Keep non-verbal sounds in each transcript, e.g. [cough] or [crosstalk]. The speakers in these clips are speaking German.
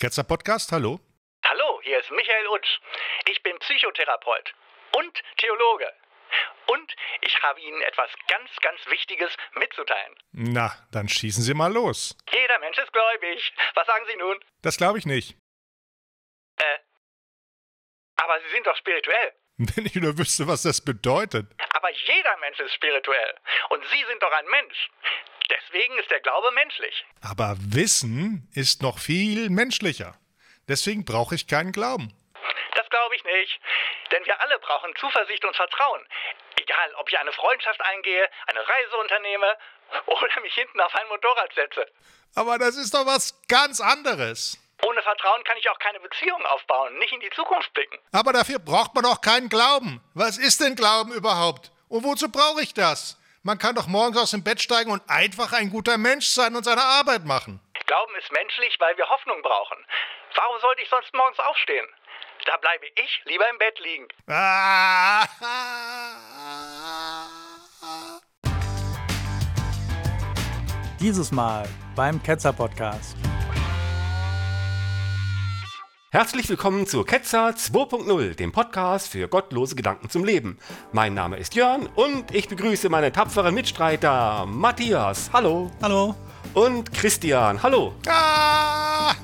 Ketzer Podcast, hallo. Hallo, hier ist Michael Utsch. Ich bin Psychotherapeut und Theologe. Und ich habe Ihnen etwas ganz, ganz Wichtiges mitzuteilen. Na, dann schießen Sie mal los. Jeder Mensch ist gläubig. Was sagen Sie nun? Das glaube ich nicht. Äh. Aber Sie sind doch spirituell. [laughs] Wenn ich nur wüsste, was das bedeutet. Aber jeder Mensch ist spirituell. Und Sie sind doch ein Mensch. Deswegen ist der Glaube menschlich. Aber Wissen ist noch viel menschlicher. Deswegen brauche ich keinen Glauben. Das glaube ich nicht. Denn wir alle brauchen Zuversicht und Vertrauen. Egal, ob ich eine Freundschaft eingehe, eine Reise unternehme oder mich hinten auf ein Motorrad setze. Aber das ist doch was ganz anderes. Ohne Vertrauen kann ich auch keine Beziehung aufbauen, nicht in die Zukunft blicken. Aber dafür braucht man doch keinen Glauben. Was ist denn Glauben überhaupt? Und wozu brauche ich das? Man kann doch morgens aus dem Bett steigen und einfach ein guter Mensch sein und seine Arbeit machen. Glauben ist menschlich, weil wir Hoffnung brauchen. Warum sollte ich sonst morgens aufstehen? Da bleibe ich lieber im Bett liegen. Ah. [laughs] Dieses Mal beim Ketzer Podcast. Herzlich willkommen zu Ketzer 2.0, dem Podcast für gottlose Gedanken zum Leben. Mein Name ist Jörn und ich begrüße meine tapferen Mitstreiter Matthias, hallo. Hallo. Und Christian, hallo. Ah.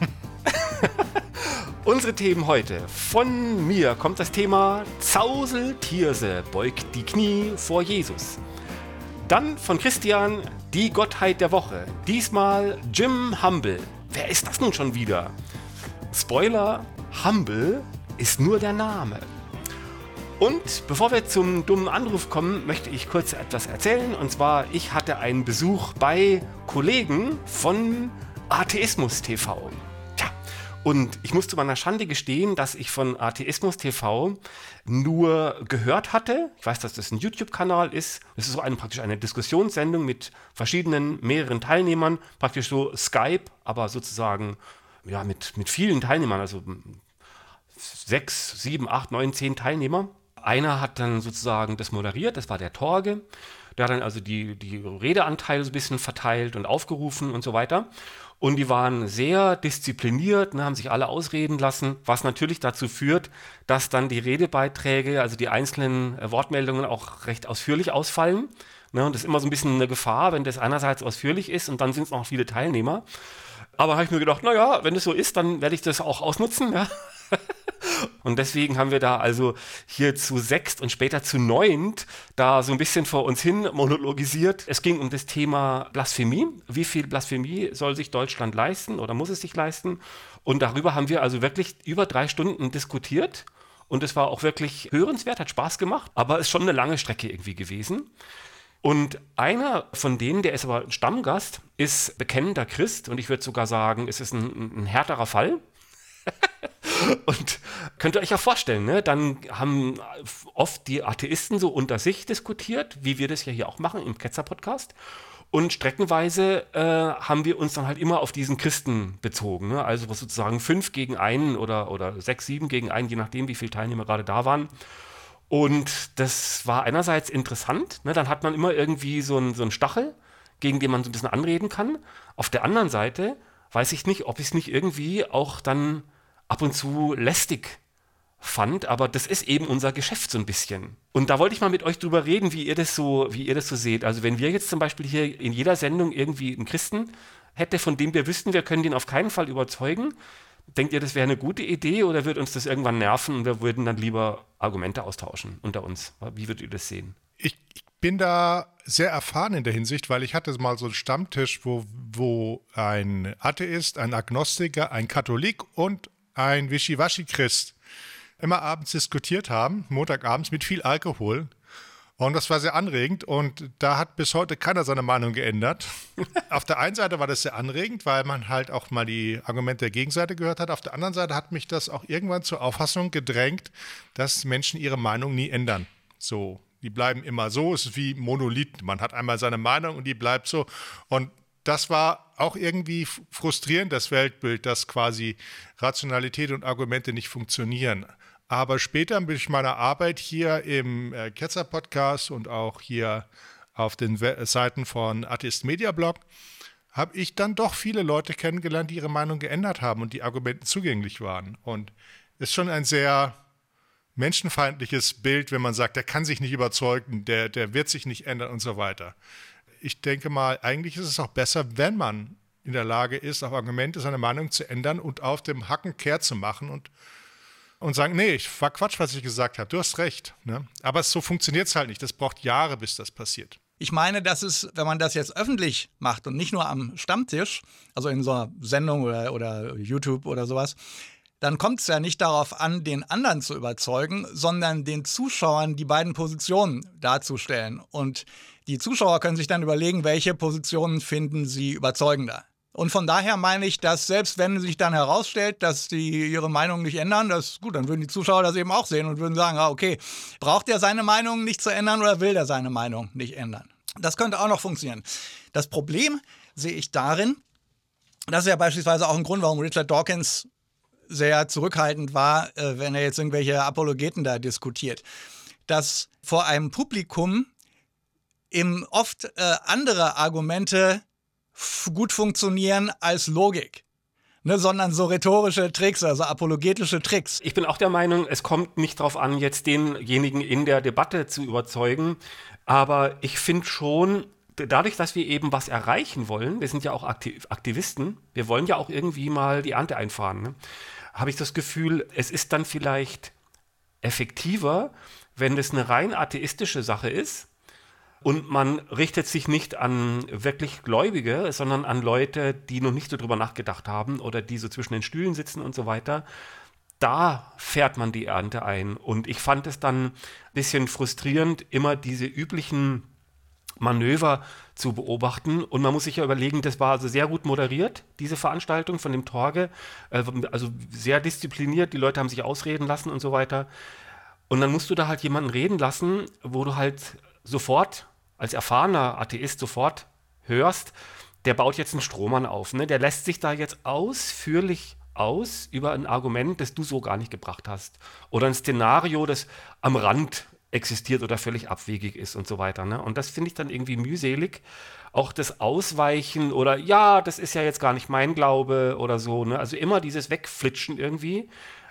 [laughs] Unsere Themen heute. Von mir kommt das Thema Zausel Tierse beugt die Knie vor Jesus. Dann von Christian die Gottheit der Woche. Diesmal Jim Humble. Wer ist das nun schon wieder? Spoiler, Humble ist nur der Name. Und bevor wir zum dummen Anruf kommen, möchte ich kurz etwas erzählen. Und zwar, ich hatte einen Besuch bei Kollegen von Atheismus TV. Tja, und ich muss zu meiner Schande gestehen, dass ich von Atheismus TV nur gehört hatte. Ich weiß, dass das ein YouTube-Kanal ist. Es ist so eine, praktisch eine Diskussionssendung mit verschiedenen, mehreren Teilnehmern. Praktisch so Skype, aber sozusagen ja, mit, mit vielen Teilnehmern, also sechs, sieben, acht, neun, zehn Teilnehmer. Einer hat dann sozusagen das moderiert, das war der Torge. Der hat dann also die, die Redeanteile so ein bisschen verteilt und aufgerufen und so weiter. Und die waren sehr diszipliniert, ne, haben sich alle ausreden lassen, was natürlich dazu führt, dass dann die Redebeiträge, also die einzelnen äh, Wortmeldungen auch recht ausführlich ausfallen. Ne, und das ist immer so ein bisschen eine Gefahr, wenn das einerseits ausführlich ist und dann sind es noch viele Teilnehmer. Aber habe ich mir gedacht, naja, wenn es so ist, dann werde ich das auch ausnutzen. Ja? [laughs] Und deswegen haben wir da also hier zu sechst und später zu neunt da so ein bisschen vor uns hin monologisiert. Es ging um das Thema Blasphemie. Wie viel Blasphemie soll sich Deutschland leisten oder muss es sich leisten? Und darüber haben wir also wirklich über drei Stunden diskutiert. Und es war auch wirklich hörenswert, hat Spaß gemacht, aber ist schon eine lange Strecke irgendwie gewesen. Und einer von denen, der ist aber Stammgast, ist bekennender Christ und ich würde sogar sagen, es ist ein, ein härterer Fall. [laughs] und könnt ihr euch ja vorstellen, ne? dann haben oft die Atheisten so unter sich diskutiert, wie wir das ja hier auch machen im Ketzer-Podcast. Und streckenweise äh, haben wir uns dann halt immer auf diesen Christen bezogen. Ne? Also sozusagen fünf gegen einen oder, oder sechs, sieben gegen einen, je nachdem, wie viele Teilnehmer gerade da waren. Und das war einerseits interessant, ne? dann hat man immer irgendwie so einen, so Stachel, gegen den man so ein bisschen anreden kann. Auf der anderen Seite weiß ich nicht, ob ich es nicht irgendwie auch dann ab und zu lästig fand, aber das ist eben unser Geschäft so ein bisschen. Und da wollte ich mal mit euch drüber reden, wie ihr das so, wie ihr das so seht. Also wenn wir jetzt zum Beispiel hier in jeder Sendung irgendwie einen Christen hätte, von dem wir wüssten, wir können den auf keinen Fall überzeugen, denkt ihr, das wäre eine gute Idee oder wird uns das irgendwann nerven und wir würden dann lieber Argumente austauschen unter uns? Wie würdet ihr das sehen? Ich, ich bin da sehr erfahren in der Hinsicht, weil ich hatte mal so einen Stammtisch, wo, wo ein Atheist, ein Agnostiker, ein Katholik und ein Wischiwaschi-Christ immer abends diskutiert haben, Montagabends mit viel Alkohol. Und das war sehr anregend und da hat bis heute keiner seine Meinung geändert. [laughs] Auf der einen Seite war das sehr anregend, weil man halt auch mal die Argumente der Gegenseite gehört hat. Auf der anderen Seite hat mich das auch irgendwann zur Auffassung gedrängt, dass Menschen ihre Meinung nie ändern. So, die bleiben immer so, es ist wie Monolith. Man hat einmal seine Meinung und die bleibt so. Und das war auch irgendwie frustrierend, das Weltbild, dass quasi Rationalität und Argumente nicht funktionieren. Aber später durch meine Arbeit hier im äh, Ketzer Podcast und auch hier auf den We Seiten von Artist Media Blog habe ich dann doch viele Leute kennengelernt, die ihre Meinung geändert haben und die Argumente zugänglich waren. Und ist schon ein sehr menschenfeindliches Bild, wenn man sagt, der kann sich nicht überzeugen, der, der wird sich nicht ändern und so weiter. Ich denke mal, eigentlich ist es auch besser, wenn man in der Lage ist, auf Argumente seine Meinung zu ändern und auf dem Hacken Kehr zu machen und, und sagen, nee, ich war Quatsch, was ich gesagt habe, du hast recht. Ne? Aber so funktioniert es halt nicht. Das braucht Jahre, bis das passiert. Ich meine, dass es, wenn man das jetzt öffentlich macht und nicht nur am Stammtisch, also in so einer Sendung oder, oder YouTube oder sowas, dann kommt es ja nicht darauf an, den anderen zu überzeugen, sondern den Zuschauern die beiden Positionen darzustellen. Und die Zuschauer können sich dann überlegen, welche Positionen finden sie überzeugender. Und von daher meine ich, dass selbst wenn sich dann herausstellt, dass sie ihre Meinung nicht ändern, das gut, dann würden die Zuschauer das eben auch sehen und würden sagen, ah, okay, braucht er seine Meinung nicht zu ändern oder will er seine Meinung nicht ändern? Das könnte auch noch funktionieren. Das Problem sehe ich darin, das ist ja beispielsweise auch ein Grund, warum Richard Dawkins sehr zurückhaltend war, äh, wenn er jetzt irgendwelche Apologeten da diskutiert, dass vor einem Publikum eben oft äh, andere Argumente gut funktionieren als Logik. Ne, sondern so rhetorische Tricks, also apologetische Tricks. Ich bin auch der Meinung, es kommt nicht darauf an, jetzt denjenigen in der Debatte zu überzeugen, aber ich finde schon, dadurch, dass wir eben was erreichen wollen, wir sind ja auch Aktivisten, wir wollen ja auch irgendwie mal die Ernte einfahren, ne? habe ich das Gefühl, es ist dann vielleicht effektiver, wenn es eine rein atheistische Sache ist und man richtet sich nicht an wirklich Gläubige, sondern an Leute, die noch nicht so drüber nachgedacht haben oder die so zwischen den Stühlen sitzen und so weiter. Da fährt man die Ernte ein. Und ich fand es dann ein bisschen frustrierend, immer diese üblichen Manöver zu beobachten. Und man muss sich ja überlegen, das war also sehr gut moderiert, diese Veranstaltung von dem Torge. Äh, also sehr diszipliniert, die Leute haben sich ausreden lassen und so weiter. Und dann musst du da halt jemanden reden lassen, wo du halt sofort als erfahrener Atheist sofort hörst, der baut jetzt einen Strohmann auf. Ne? Der lässt sich da jetzt ausführlich aus über ein Argument, das du so gar nicht gebracht hast. Oder ein Szenario, das am Rand existiert oder völlig abwegig ist und so weiter. Ne? Und das finde ich dann irgendwie mühselig. Auch das Ausweichen oder ja, das ist ja jetzt gar nicht mein Glaube oder so. Ne? Also immer dieses Wegflitschen irgendwie.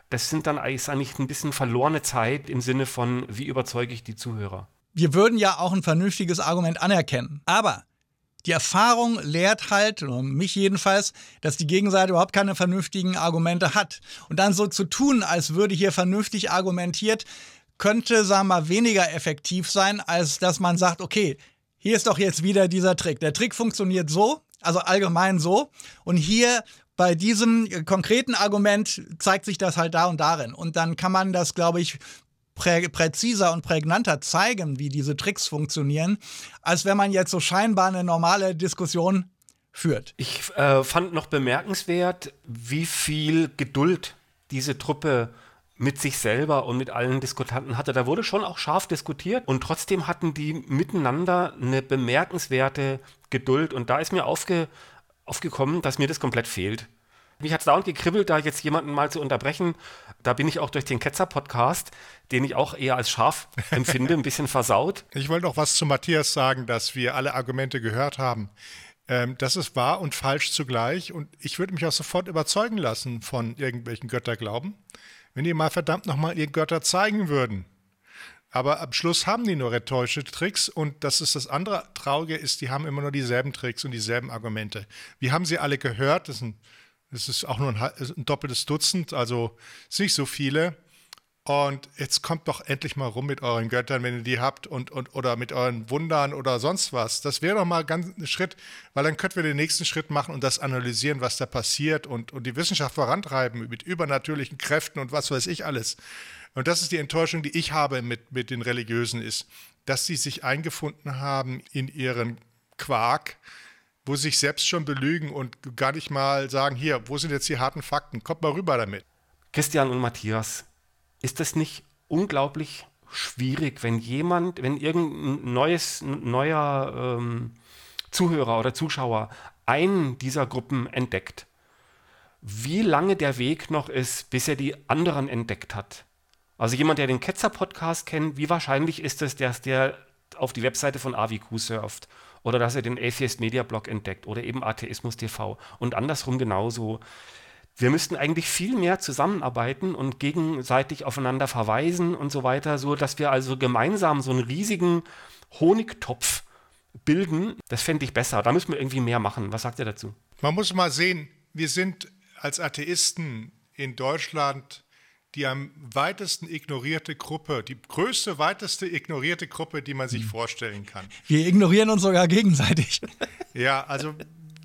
Das sind dann eigentlich ein bisschen verlorene Zeit im Sinne von, wie überzeuge ich die Zuhörer wir würden ja auch ein vernünftiges Argument anerkennen. Aber die Erfahrung lehrt halt, oder mich jedenfalls, dass die Gegenseite überhaupt keine vernünftigen Argumente hat. Und dann so zu tun, als würde hier vernünftig argumentiert, könnte, sagen wir mal, weniger effektiv sein, als dass man sagt, okay, hier ist doch jetzt wieder dieser Trick. Der Trick funktioniert so, also allgemein so. Und hier bei diesem konkreten Argument zeigt sich das halt da und darin. Und dann kann man das, glaube ich, prä präziser und prägnanter zeigen, wie diese Tricks funktionieren, als wenn man jetzt so scheinbar eine normale Diskussion führt. Ich äh, fand noch bemerkenswert, wie viel Geduld diese Truppe mit sich selber und mit allen Diskutanten hatte. Da wurde schon auch scharf diskutiert und trotzdem hatten die miteinander eine bemerkenswerte Geduld. Und da ist mir aufge aufgekommen, dass mir das komplett fehlt. Mich hat es dauernd gekribbelt, da jetzt jemanden mal zu unterbrechen. Da bin ich auch durch den Ketzer-Podcast, den ich auch eher als scharf empfinde, ein bisschen versaut. [laughs] Ich wollte noch was zu Matthias sagen, dass wir alle Argumente gehört haben. Ähm, das ist wahr und falsch zugleich. Und ich würde mich auch sofort überzeugen lassen von irgendwelchen Götterglauben, wenn die mal verdammt nochmal ihr Götter zeigen würden. Aber am Schluss haben die nur rhetorische Tricks und das ist das andere Traurige ist, die haben immer nur dieselben Tricks und dieselben Argumente. Wir haben sie alle gehört, das ist ein es ist auch nur ein, ein doppeltes Dutzend, also nicht so viele. Und jetzt kommt doch endlich mal rum mit euren Göttern, wenn ihr die habt, und, und, oder mit euren Wundern oder sonst was. Das wäre doch mal ganz ein Schritt, weil dann könnten wir den nächsten Schritt machen und das analysieren, was da passiert und, und die Wissenschaft vorantreiben mit übernatürlichen Kräften und was weiß ich alles. Und das ist die Enttäuschung, die ich habe mit, mit den Religiösen, ist, dass sie sich eingefunden haben in ihren Quark, wo sie sich selbst schon belügen und gar nicht mal sagen, hier, wo sind jetzt die harten Fakten? Kommt mal rüber damit. Christian und Matthias, ist das nicht unglaublich schwierig, wenn jemand, wenn irgendein neues, neuer ähm, Zuhörer oder Zuschauer einen dieser Gruppen entdeckt, wie lange der Weg noch ist, bis er die anderen entdeckt hat? Also jemand, der den Ketzer-Podcast kennt, wie wahrscheinlich ist es, dass der auf die Webseite von AVQ surft oder dass er den Atheist Media Blog entdeckt oder eben Atheismus TV und andersrum genauso. Wir müssten eigentlich viel mehr zusammenarbeiten und gegenseitig aufeinander verweisen und so weiter, so dass wir also gemeinsam so einen riesigen Honigtopf bilden. Das fände ich besser. Da müssen wir irgendwie mehr machen. Was sagt ihr dazu? Man muss mal sehen, wir sind als Atheisten in Deutschland die am weitesten ignorierte Gruppe, die größte, weiteste ignorierte Gruppe, die man sich hm. vorstellen kann. Wir ignorieren uns sogar gegenseitig. [laughs] Ja, also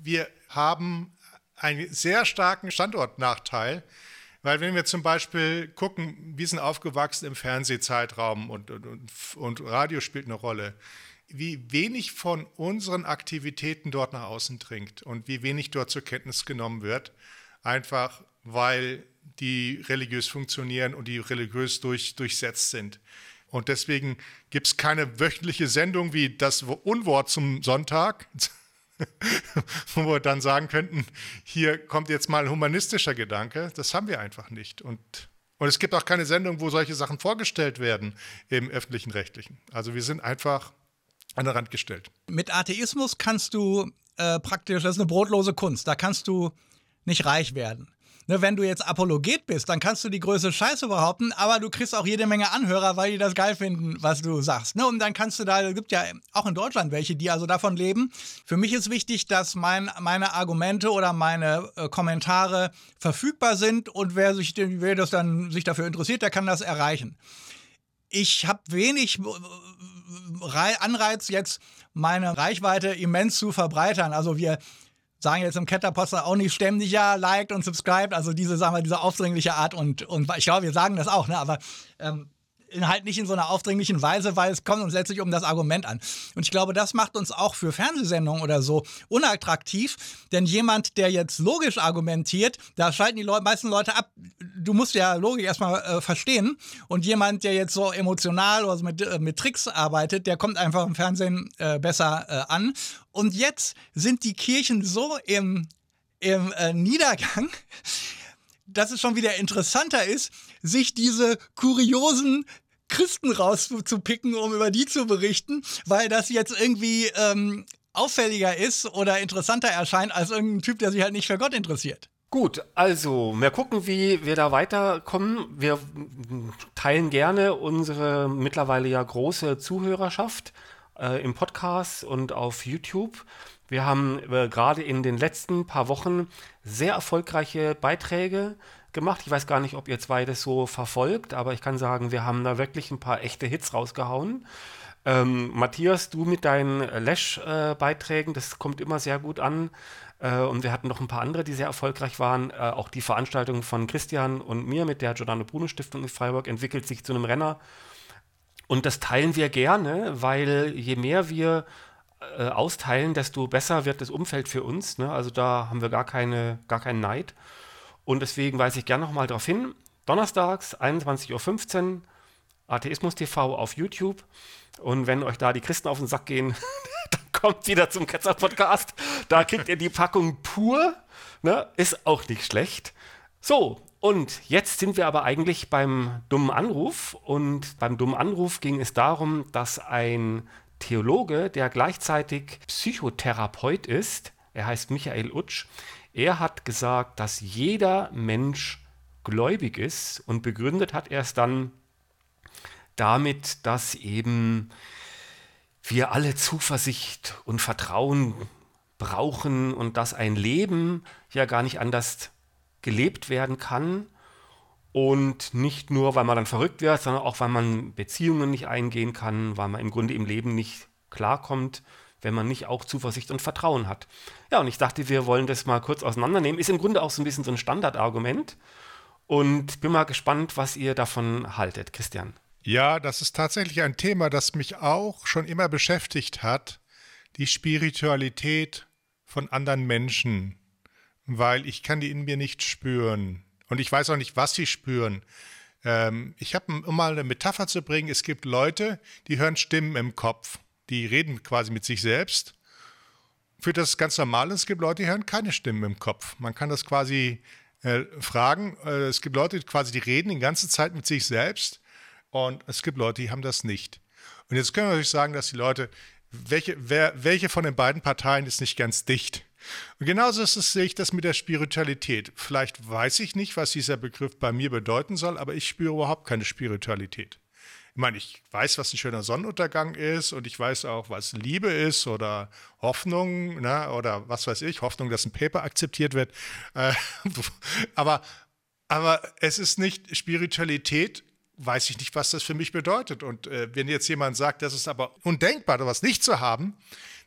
wir haben einen sehr starken Standortnachteil, weil wenn wir zum Beispiel gucken, wir sind aufgewachsen im Fernsehzeitraum und, und, und, und Radio spielt eine Rolle, wie wenig von unseren Aktivitäten dort nach außen dringt und wie wenig dort zur Kenntnis genommen wird, einfach weil die religiös funktionieren und die religiös durch, durchsetzt sind. Und deswegen gibt es keine wöchentliche Sendung wie das Unwort zum Sonntag, [laughs] wo wir dann sagen könnten, hier kommt jetzt mal ein humanistischer Gedanke. Das haben wir einfach nicht. Und, und es gibt auch keine Sendung, wo solche Sachen vorgestellt werden im öffentlichen Rechtlichen. Also wir sind einfach an den Rand gestellt. Mit Atheismus kannst du äh, praktisch, das ist eine brotlose Kunst, da kannst du nicht reich werden. Ne, wenn du jetzt Apologet bist, dann kannst du die größte Scheiße behaupten, aber du kriegst auch jede Menge Anhörer, weil die das geil finden, was du sagst. Ne? Und dann kannst du da, es gibt ja auch in Deutschland welche, die also davon leben. Für mich ist wichtig, dass mein, meine Argumente oder meine äh, Kommentare verfügbar sind und wer sich, wer das dann sich dafür interessiert, der kann das erreichen. Ich habe wenig äh, Anreiz jetzt meine Reichweite immens zu verbreitern. Also wir sagen jetzt im Ketterposter auch nicht ständig ja, liked und subscribed, also diese, sagen wir, diese aufdringliche Art und, und ich glaube, wir sagen das auch, ne, aber ähm, halt nicht in so einer aufdringlichen Weise, weil es kommt uns letztlich um das Argument an. Und ich glaube, das macht uns auch für Fernsehsendungen oder so unattraktiv, denn jemand, der jetzt logisch argumentiert, da schalten die Leute, meisten Leute ab. Du musst ja Logik erstmal äh, verstehen. Und jemand, der jetzt so emotional oder so mit, äh, mit Tricks arbeitet, der kommt einfach im Fernsehen äh, besser äh, an. Und jetzt sind die Kirchen so im, im äh, Niedergang, [laughs] dass es schon wieder interessanter ist, sich diese kuriosen Christen rauszupicken, um über die zu berichten, weil das jetzt irgendwie ähm, auffälliger ist oder interessanter erscheint als irgendein Typ, der sich halt nicht für Gott interessiert. Gut, also wir gucken, wie wir da weiterkommen. Wir teilen gerne unsere mittlerweile ja große Zuhörerschaft äh, im Podcast und auf YouTube. Wir haben äh, gerade in den letzten paar Wochen sehr erfolgreiche Beiträge gemacht. Ich weiß gar nicht, ob ihr zwei das so verfolgt, aber ich kann sagen, wir haben da wirklich ein paar echte Hits rausgehauen. Ähm, Matthias, du mit deinen Lash-Beiträgen, das kommt immer sehr gut an. Äh, und wir hatten noch ein paar andere, die sehr erfolgreich waren. Äh, auch die Veranstaltung von Christian und mir mit der Giordano Bruno Stiftung in Freiburg entwickelt sich zu einem Renner. Und das teilen wir gerne, weil je mehr wir äh, austeilen, desto besser wird das Umfeld für uns. Ne? Also da haben wir gar, keine, gar keinen Neid. Und deswegen weise ich gerne nochmal darauf hin. Donnerstags, 21.15 Uhr, Atheismus TV auf YouTube. Und wenn euch da die Christen auf den Sack gehen, [laughs] dann kommt wieder zum Ketzer-Podcast. Da kriegt ihr die Packung pur. Ne? Ist auch nicht schlecht. So, und jetzt sind wir aber eigentlich beim dummen Anruf. Und beim dummen Anruf ging es darum, dass ein Theologe, der gleichzeitig Psychotherapeut ist, er heißt Michael Utsch, er hat gesagt, dass jeder Mensch gläubig ist und begründet hat er es dann damit, dass eben wir alle Zuversicht und Vertrauen brauchen und dass ein Leben ja gar nicht anders gelebt werden kann und nicht nur, weil man dann verrückt wird, sondern auch, weil man Beziehungen nicht eingehen kann, weil man im Grunde im Leben nicht klarkommt wenn man nicht auch Zuversicht und Vertrauen hat. Ja, und ich dachte, wir wollen das mal kurz auseinandernehmen. Ist im Grunde auch so ein bisschen so ein Standardargument. Und bin mal gespannt, was ihr davon haltet, Christian. Ja, das ist tatsächlich ein Thema, das mich auch schon immer beschäftigt hat. Die Spiritualität von anderen Menschen. Weil ich kann die in mir nicht spüren. Und ich weiß auch nicht, was sie spüren. Ähm, ich habe, um mal eine Metapher zu bringen, es gibt Leute, die hören Stimmen im Kopf die reden quasi mit sich selbst. Für das ganz Normale, es gibt Leute, die hören keine Stimmen im Kopf. Man kann das quasi äh, fragen. Äh, es gibt Leute, die quasi, die reden die ganze Zeit mit sich selbst. Und es gibt Leute, die haben das nicht. Und jetzt können wir natürlich sagen, dass die Leute welche, wer, welche von den beiden Parteien ist nicht ganz dicht? Und genauso ist es, sehe ich das mit der Spiritualität. Vielleicht weiß ich nicht, was dieser Begriff bei mir bedeuten soll, aber ich spüre überhaupt keine Spiritualität. Ich meine, ich weiß, was ein schöner Sonnenuntergang ist und ich weiß auch, was Liebe ist oder Hoffnung ne, oder was weiß ich, Hoffnung, dass ein Paper akzeptiert wird. Äh, [laughs] aber, aber es ist nicht Spiritualität, weiß ich nicht, was das für mich bedeutet. Und äh, wenn jetzt jemand sagt, das ist aber undenkbar, was nicht zu haben,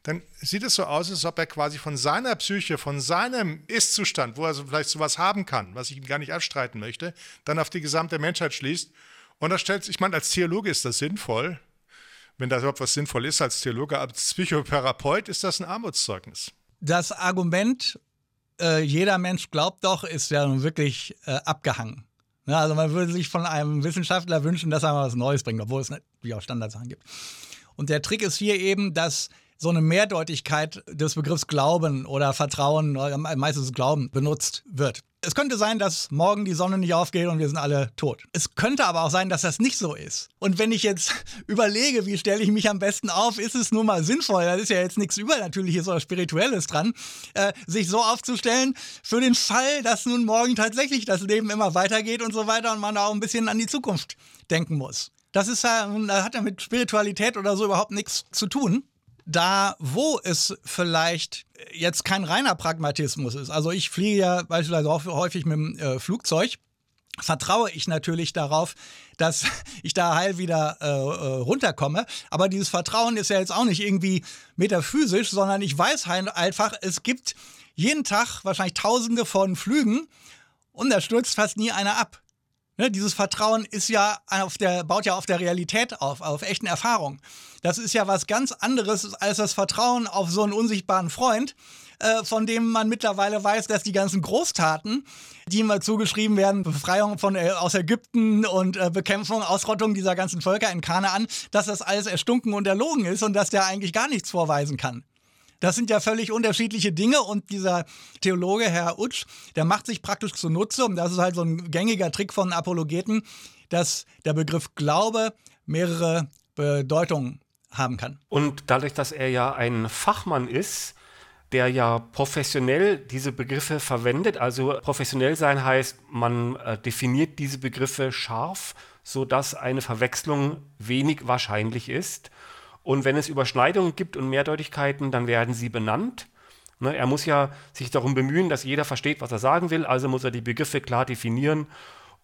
dann sieht es so aus, als ob er quasi von seiner Psyche, von seinem Ist-Zustand, wo er so vielleicht sowas haben kann, was ich ihm gar nicht abstreiten möchte, dann auf die gesamte Menschheit schließt. Und da stellt sich, ich meine, als Theologe ist das sinnvoll, wenn da überhaupt was sinnvoll ist als Theologe, aber als Psychotherapeut ist das ein Armutszeugnis. Das Argument, äh, jeder Mensch glaubt doch, ist ja nun wirklich äh, abgehangen. Ja, also man würde sich von einem Wissenschaftler wünschen, dass er mal was Neues bringt, obwohl es natürlich auch Standardsachen gibt. Und der Trick ist hier eben, dass so eine Mehrdeutigkeit des Begriffs Glauben oder Vertrauen, oder meistens Glauben, benutzt wird. Es könnte sein, dass morgen die Sonne nicht aufgeht und wir sind alle tot. Es könnte aber auch sein, dass das nicht so ist. Und wenn ich jetzt [laughs] überlege, wie stelle ich mich am besten auf, ist es nun mal sinnvoll, da ist ja jetzt nichts Übernatürliches oder Spirituelles dran, äh, sich so aufzustellen für den Fall, dass nun morgen tatsächlich das Leben immer weitergeht und so weiter und man auch ein bisschen an die Zukunft denken muss. Das ist das hat ja mit Spiritualität oder so überhaupt nichts zu tun da, wo es vielleicht jetzt kein reiner Pragmatismus ist, also ich fliege ja beispielsweise auch häufig mit dem äh, Flugzeug, vertraue ich natürlich darauf, dass [laughs] ich da heil wieder äh, äh, runterkomme. Aber dieses Vertrauen ist ja jetzt auch nicht irgendwie metaphysisch, sondern ich weiß halt einfach, es gibt jeden Tag wahrscheinlich tausende von Flügen und da stürzt fast nie einer ab. Ne, dieses Vertrauen ist ja auf der, baut ja auf der Realität auf, auf echten Erfahrungen. Das ist ja was ganz anderes als das Vertrauen auf so einen unsichtbaren Freund, äh, von dem man mittlerweile weiß, dass die ganzen Großtaten, die immer zugeschrieben werden, Befreiung von, äh, aus Ägypten und äh, Bekämpfung, Ausrottung dieser ganzen Völker in Kanaan, dass das alles erstunken und erlogen ist und dass der eigentlich gar nichts vorweisen kann. Das sind ja völlig unterschiedliche Dinge und dieser Theologe, Herr Utsch, der macht sich praktisch zunutze, und das ist halt so ein gängiger Trick von Apologeten, dass der Begriff Glaube mehrere Bedeutungen haben kann. Und dadurch, dass er ja ein Fachmann ist, der ja professionell diese Begriffe verwendet, also professionell sein heißt, man äh, definiert diese Begriffe scharf, sodass eine Verwechslung wenig wahrscheinlich ist. Und wenn es Überschneidungen gibt und Mehrdeutigkeiten, dann werden sie benannt. Ne, er muss ja sich darum bemühen, dass jeder versteht, was er sagen will, also muss er die Begriffe klar definieren.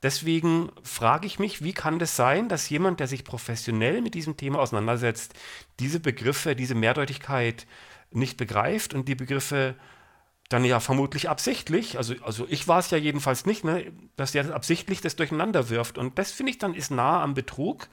Deswegen frage ich mich, wie kann das sein, dass jemand, der sich professionell mit diesem Thema auseinandersetzt, diese Begriffe, diese Mehrdeutigkeit nicht begreift und die Begriffe dann ja vermutlich absichtlich, also, also ich war es ja jedenfalls nicht, ne, dass der absichtlich das durcheinander wirft. Und das finde ich dann ist nah am Betrug.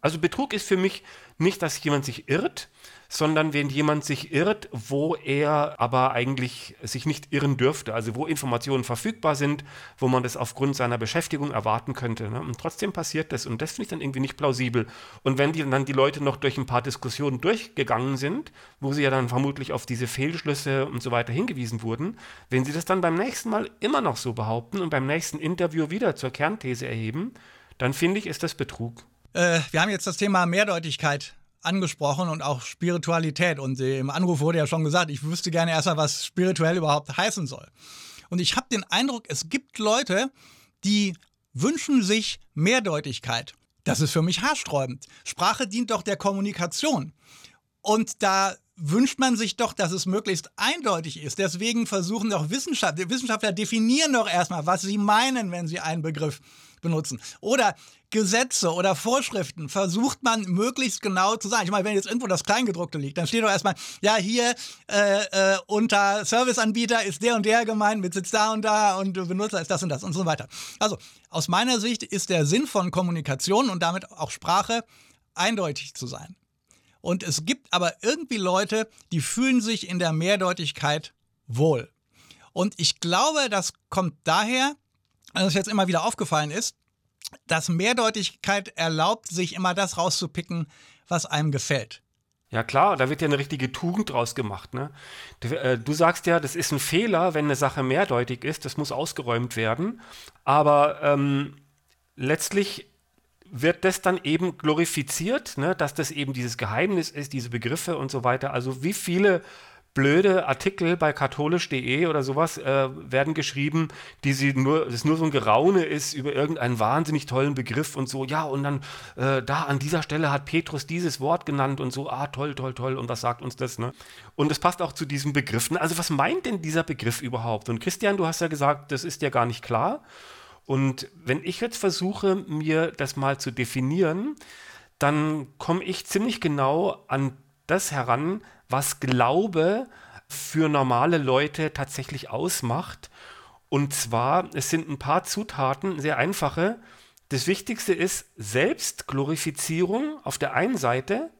Also Betrug ist für mich nicht, dass jemand sich irrt, sondern wenn jemand sich irrt, wo er aber eigentlich sich nicht irren dürfte, also wo Informationen verfügbar sind, wo man das aufgrund seiner Beschäftigung erwarten könnte. Ne? Und trotzdem passiert das und das finde ich dann irgendwie nicht plausibel. Und wenn die, dann die Leute noch durch ein paar Diskussionen durchgegangen sind, wo sie ja dann vermutlich auf diese Fehlschlüsse und so weiter hingewiesen wurden, wenn sie das dann beim nächsten Mal immer noch so behaupten und beim nächsten Interview wieder zur Kernthese erheben, dann finde ich, ist das Betrug. Äh, wir haben jetzt das Thema Mehrdeutigkeit angesprochen und auch Spiritualität. Und äh, im Anruf wurde ja schon gesagt, ich wüsste gerne erstmal, was spirituell überhaupt heißen soll. Und ich habe den Eindruck, es gibt Leute, die wünschen sich Mehrdeutigkeit. Das ist für mich haarsträubend. Sprache dient doch der Kommunikation. Und da wünscht man sich doch, dass es möglichst eindeutig ist. Deswegen versuchen doch Wissenschaftler, Wissenschaftler definieren doch erstmal, was sie meinen, wenn sie einen Begriff benutzen. Oder Gesetze oder Vorschriften versucht man möglichst genau zu sagen. Ich meine, wenn jetzt irgendwo das Kleingedruckte liegt, dann steht doch erstmal, ja, hier äh, äh, unter Serviceanbieter ist der und der gemeint, mit Sitz da und da und Benutzer ist das und das und so weiter. Also, aus meiner Sicht ist der Sinn von Kommunikation und damit auch Sprache eindeutig zu sein. Und es gibt aber irgendwie Leute, die fühlen sich in der Mehrdeutigkeit wohl. Und ich glaube, das kommt daher, als es jetzt immer wieder aufgefallen ist, dass Mehrdeutigkeit erlaubt, sich immer das rauszupicken, was einem gefällt. Ja klar, da wird ja eine richtige Tugend draus gemacht. Ne? Du, äh, du, sagst ja, das ist ein Fehler, wenn eine Sache mehrdeutig ist, das muss ausgeräumt werden. Aber ähm, letztlich wird das dann eben glorifiziert, ne, dass das eben dieses Geheimnis ist, diese Begriffe und so weiter. Also wie viele blöde Artikel bei katholisch.de oder sowas äh, werden geschrieben, die sie nur, das nur so ein Geraune ist über irgendeinen wahnsinnig tollen Begriff und so, ja, und dann äh, da an dieser Stelle hat Petrus dieses Wort genannt und so, ah, toll, toll, toll, und was sagt uns das, ne? Und es passt auch zu diesen Begriffen. Also was meint denn dieser Begriff überhaupt? Und Christian, du hast ja gesagt, das ist dir gar nicht klar. Und wenn ich jetzt versuche, mir das mal zu definieren, dann komme ich ziemlich genau an das heran, was Glaube für normale Leute tatsächlich ausmacht. Und zwar, es sind ein paar Zutaten, sehr einfache. Das Wichtigste ist Selbstglorifizierung auf der einen Seite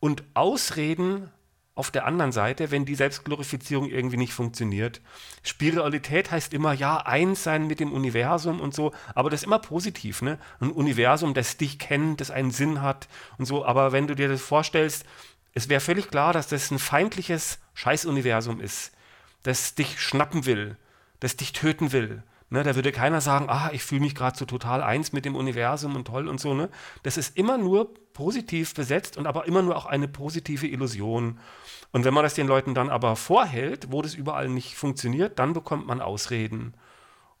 und Ausreden auf der anderen Seite, wenn die Selbstglorifizierung irgendwie nicht funktioniert. Spiritualität heißt immer, ja, eins sein mit dem Universum und so, aber das ist immer positiv, ne? Ein Universum, das dich kennt, das einen Sinn hat und so, aber wenn du dir das vorstellst, es wäre völlig klar, dass das ein feindliches Scheißuniversum ist, das dich schnappen will, das dich töten will. Ne, da würde keiner sagen, ah, ich fühle mich gerade so total eins mit dem Universum und toll und so. Ne? Das ist immer nur positiv besetzt und aber immer nur auch eine positive Illusion. Und wenn man das den Leuten dann aber vorhält, wo das überall nicht funktioniert, dann bekommt man Ausreden.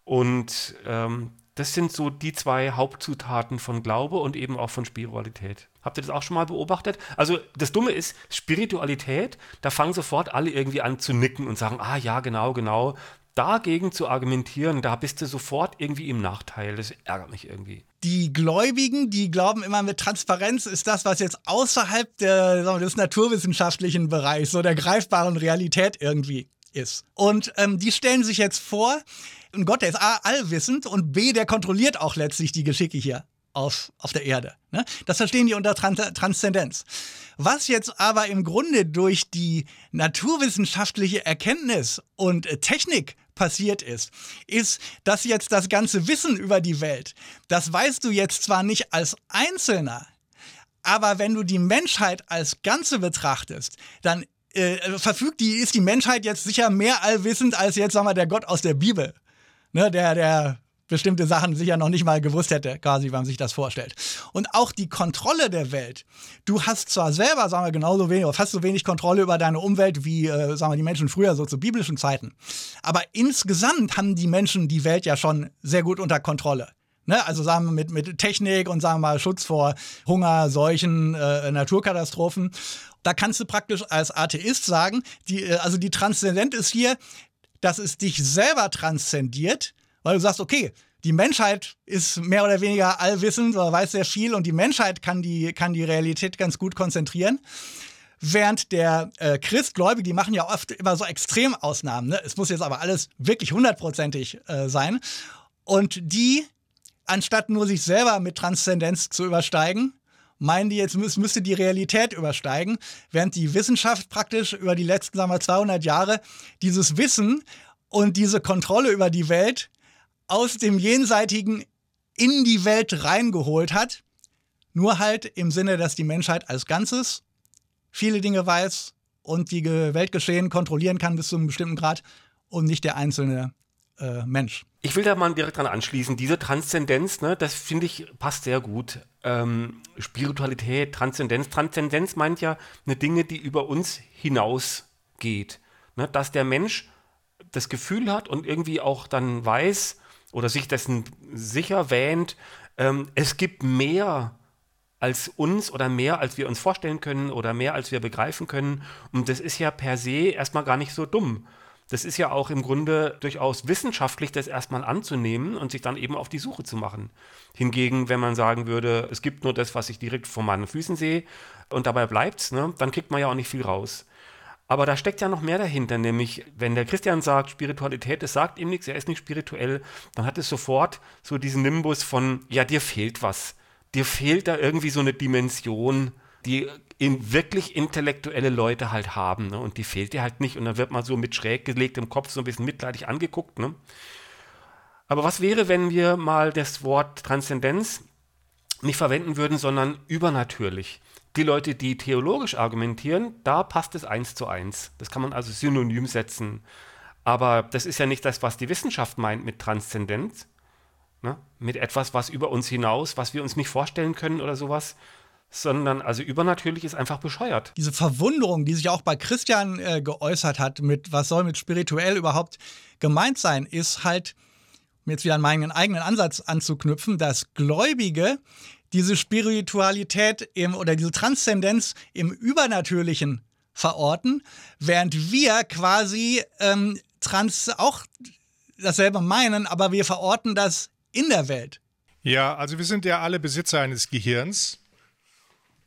Und ähm, das sind so die zwei Hauptzutaten von Glaube und eben auch von Spiritualität. Habt ihr das auch schon mal beobachtet? Also das Dumme ist, Spiritualität, da fangen sofort alle irgendwie an zu nicken und sagen, ah ja, genau, genau. Dagegen zu argumentieren, da bist du sofort irgendwie im Nachteil. Das ärgert mich irgendwie. Die Gläubigen, die glauben immer mit Transparenz ist das, was jetzt außerhalb der, wir, des naturwissenschaftlichen Bereichs, so der greifbaren Realität irgendwie ist. Und ähm, die stellen sich jetzt vor, ein Gott, der ist A, allwissend und B, der kontrolliert auch letztlich die Geschicke hier auf, auf der Erde. Ne? Das verstehen die unter Trans Transzendenz. Was jetzt aber im Grunde durch die naturwissenschaftliche Erkenntnis und äh, Technik passiert ist, ist, dass jetzt das ganze Wissen über die Welt, das weißt du jetzt zwar nicht als Einzelner, aber wenn du die Menschheit als Ganze betrachtest, dann äh, verfügt die, ist die Menschheit jetzt sicher mehr allwissend als jetzt, sagen wir, der Gott aus der Bibel. Ne, der, der bestimmte Sachen sicher noch nicht mal gewusst hätte, quasi, wenn man sich das vorstellt. Und auch die Kontrolle der Welt. Du hast zwar selber, sagen wir, genauso wenig oder fast so wenig Kontrolle über deine Umwelt wie, äh, sagen wir, die Menschen früher, so zu biblischen Zeiten. Aber insgesamt haben die Menschen die Welt ja schon sehr gut unter Kontrolle. Ne? Also sagen wir mit, mit Technik und sagen wir mal Schutz vor Hunger, Seuchen, äh, Naturkatastrophen. Da kannst du praktisch als Atheist sagen, die, äh, also die Transzendenz ist hier, dass es dich selber transzendiert, weil du sagst, okay, die Menschheit ist mehr oder weniger allwissend oder weiß sehr viel und die Menschheit kann die, kann die Realität ganz gut konzentrieren. Während der äh, Christgläubige, die machen ja oft immer so Extremausnahmen. Ne? Es muss jetzt aber alles wirklich hundertprozentig äh, sein. Und die, anstatt nur sich selber mit Transzendenz zu übersteigen, meinen die jetzt, müsste die Realität übersteigen, während die Wissenschaft praktisch über die letzten, sagen wir, 200 Jahre dieses Wissen und diese Kontrolle über die Welt aus dem Jenseitigen in die Welt reingeholt hat. Nur halt im Sinne, dass die Menschheit als Ganzes viele Dinge weiß und die Weltgeschehen kontrollieren kann bis zu einem bestimmten Grad und nicht der einzelne äh, Mensch. Ich will da mal direkt dran anschließen. Diese Transzendenz, ne, das finde ich passt sehr gut. Ähm, Spiritualität, Transzendenz. Transzendenz meint ja eine Dinge, die über uns hinausgeht. Ne, dass der Mensch das Gefühl hat und irgendwie auch dann weiß, oder sich dessen sicher wähnt, ähm, es gibt mehr als uns oder mehr als wir uns vorstellen können oder mehr als wir begreifen können. Und das ist ja per se erstmal gar nicht so dumm. Das ist ja auch im Grunde durchaus wissenschaftlich, das erstmal anzunehmen und sich dann eben auf die Suche zu machen. Hingegen, wenn man sagen würde, es gibt nur das, was ich direkt vor meinen Füßen sehe und dabei bleibt's, ne, dann kriegt man ja auch nicht viel raus. Aber da steckt ja noch mehr dahinter, nämlich wenn der Christian sagt, Spiritualität, es sagt ihm nichts, er ist nicht spirituell, dann hat es sofort so diesen Nimbus von, ja, dir fehlt was. Dir fehlt da irgendwie so eine Dimension, die in wirklich intellektuelle Leute halt haben. Ne? Und die fehlt dir halt nicht. Und dann wird man so mit schräg gelegtem Kopf so ein bisschen mitleidig angeguckt. Ne? Aber was wäre, wenn wir mal das Wort Transzendenz nicht verwenden würden, sondern übernatürlich? die Leute, die theologisch argumentieren, da passt es eins zu eins. Das kann man also synonym setzen. Aber das ist ja nicht das, was die Wissenschaft meint mit Transzendenz, ne? mit etwas, was über uns hinaus, was wir uns nicht vorstellen können oder sowas, sondern also übernatürlich ist einfach bescheuert. Diese Verwunderung, die sich auch bei Christian äh, geäußert hat, mit was soll mit spirituell überhaupt gemeint sein, ist halt, um jetzt wieder an meinen eigenen Ansatz anzuknüpfen, dass Gläubige diese Spiritualität im, oder diese Transzendenz im Übernatürlichen verorten, während wir quasi ähm, trans auch dasselbe meinen, aber wir verorten das in der Welt. Ja, also wir sind ja alle Besitzer eines Gehirns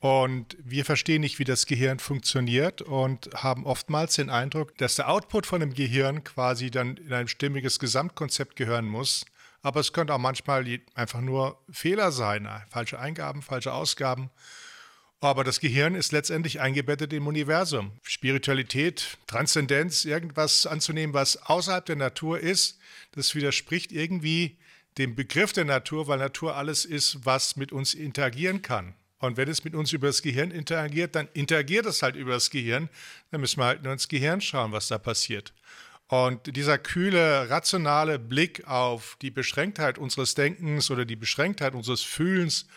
und wir verstehen nicht, wie das Gehirn funktioniert und haben oftmals den Eindruck, dass der Output von dem Gehirn quasi dann in ein stimmiges Gesamtkonzept gehören muss. Aber es könnte auch manchmal einfach nur Fehler sein, falsche Eingaben, falsche Ausgaben. Aber das Gehirn ist letztendlich eingebettet im Universum. Spiritualität, Transzendenz, irgendwas anzunehmen, was außerhalb der Natur ist, das widerspricht irgendwie dem Begriff der Natur, weil Natur alles ist, was mit uns interagieren kann. Und wenn es mit uns über das Gehirn interagiert, dann interagiert es halt über das Gehirn. Dann müssen wir halt nur ins Gehirn schauen, was da passiert. Und dieser kühle, rationale Blick auf die Beschränktheit unseres Denkens oder die Beschränktheit unseres Fühlens,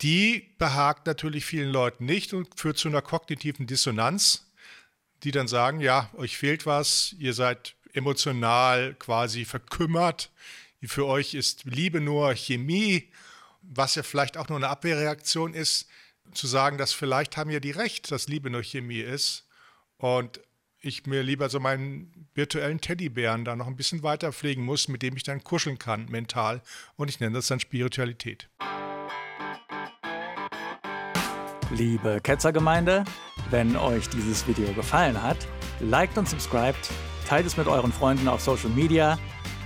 die behagt natürlich vielen Leuten nicht und führt zu einer kognitiven Dissonanz, die dann sagen, ja, euch fehlt was, ihr seid emotional quasi verkümmert, für euch ist Liebe nur Chemie was ja vielleicht auch nur eine Abwehrreaktion ist, zu sagen, dass vielleicht haben ja die recht, dass Liebe nur Chemie ist und ich mir lieber so meinen virtuellen Teddybären da noch ein bisschen weiter pflegen muss, mit dem ich dann kuscheln kann, mental. Und ich nenne das dann Spiritualität. Liebe Ketzergemeinde, wenn euch dieses Video gefallen hat, liked und subscribt, teilt es mit euren Freunden auf Social Media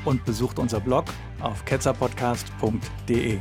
und besucht unser Blog auf ketzerpodcast.de.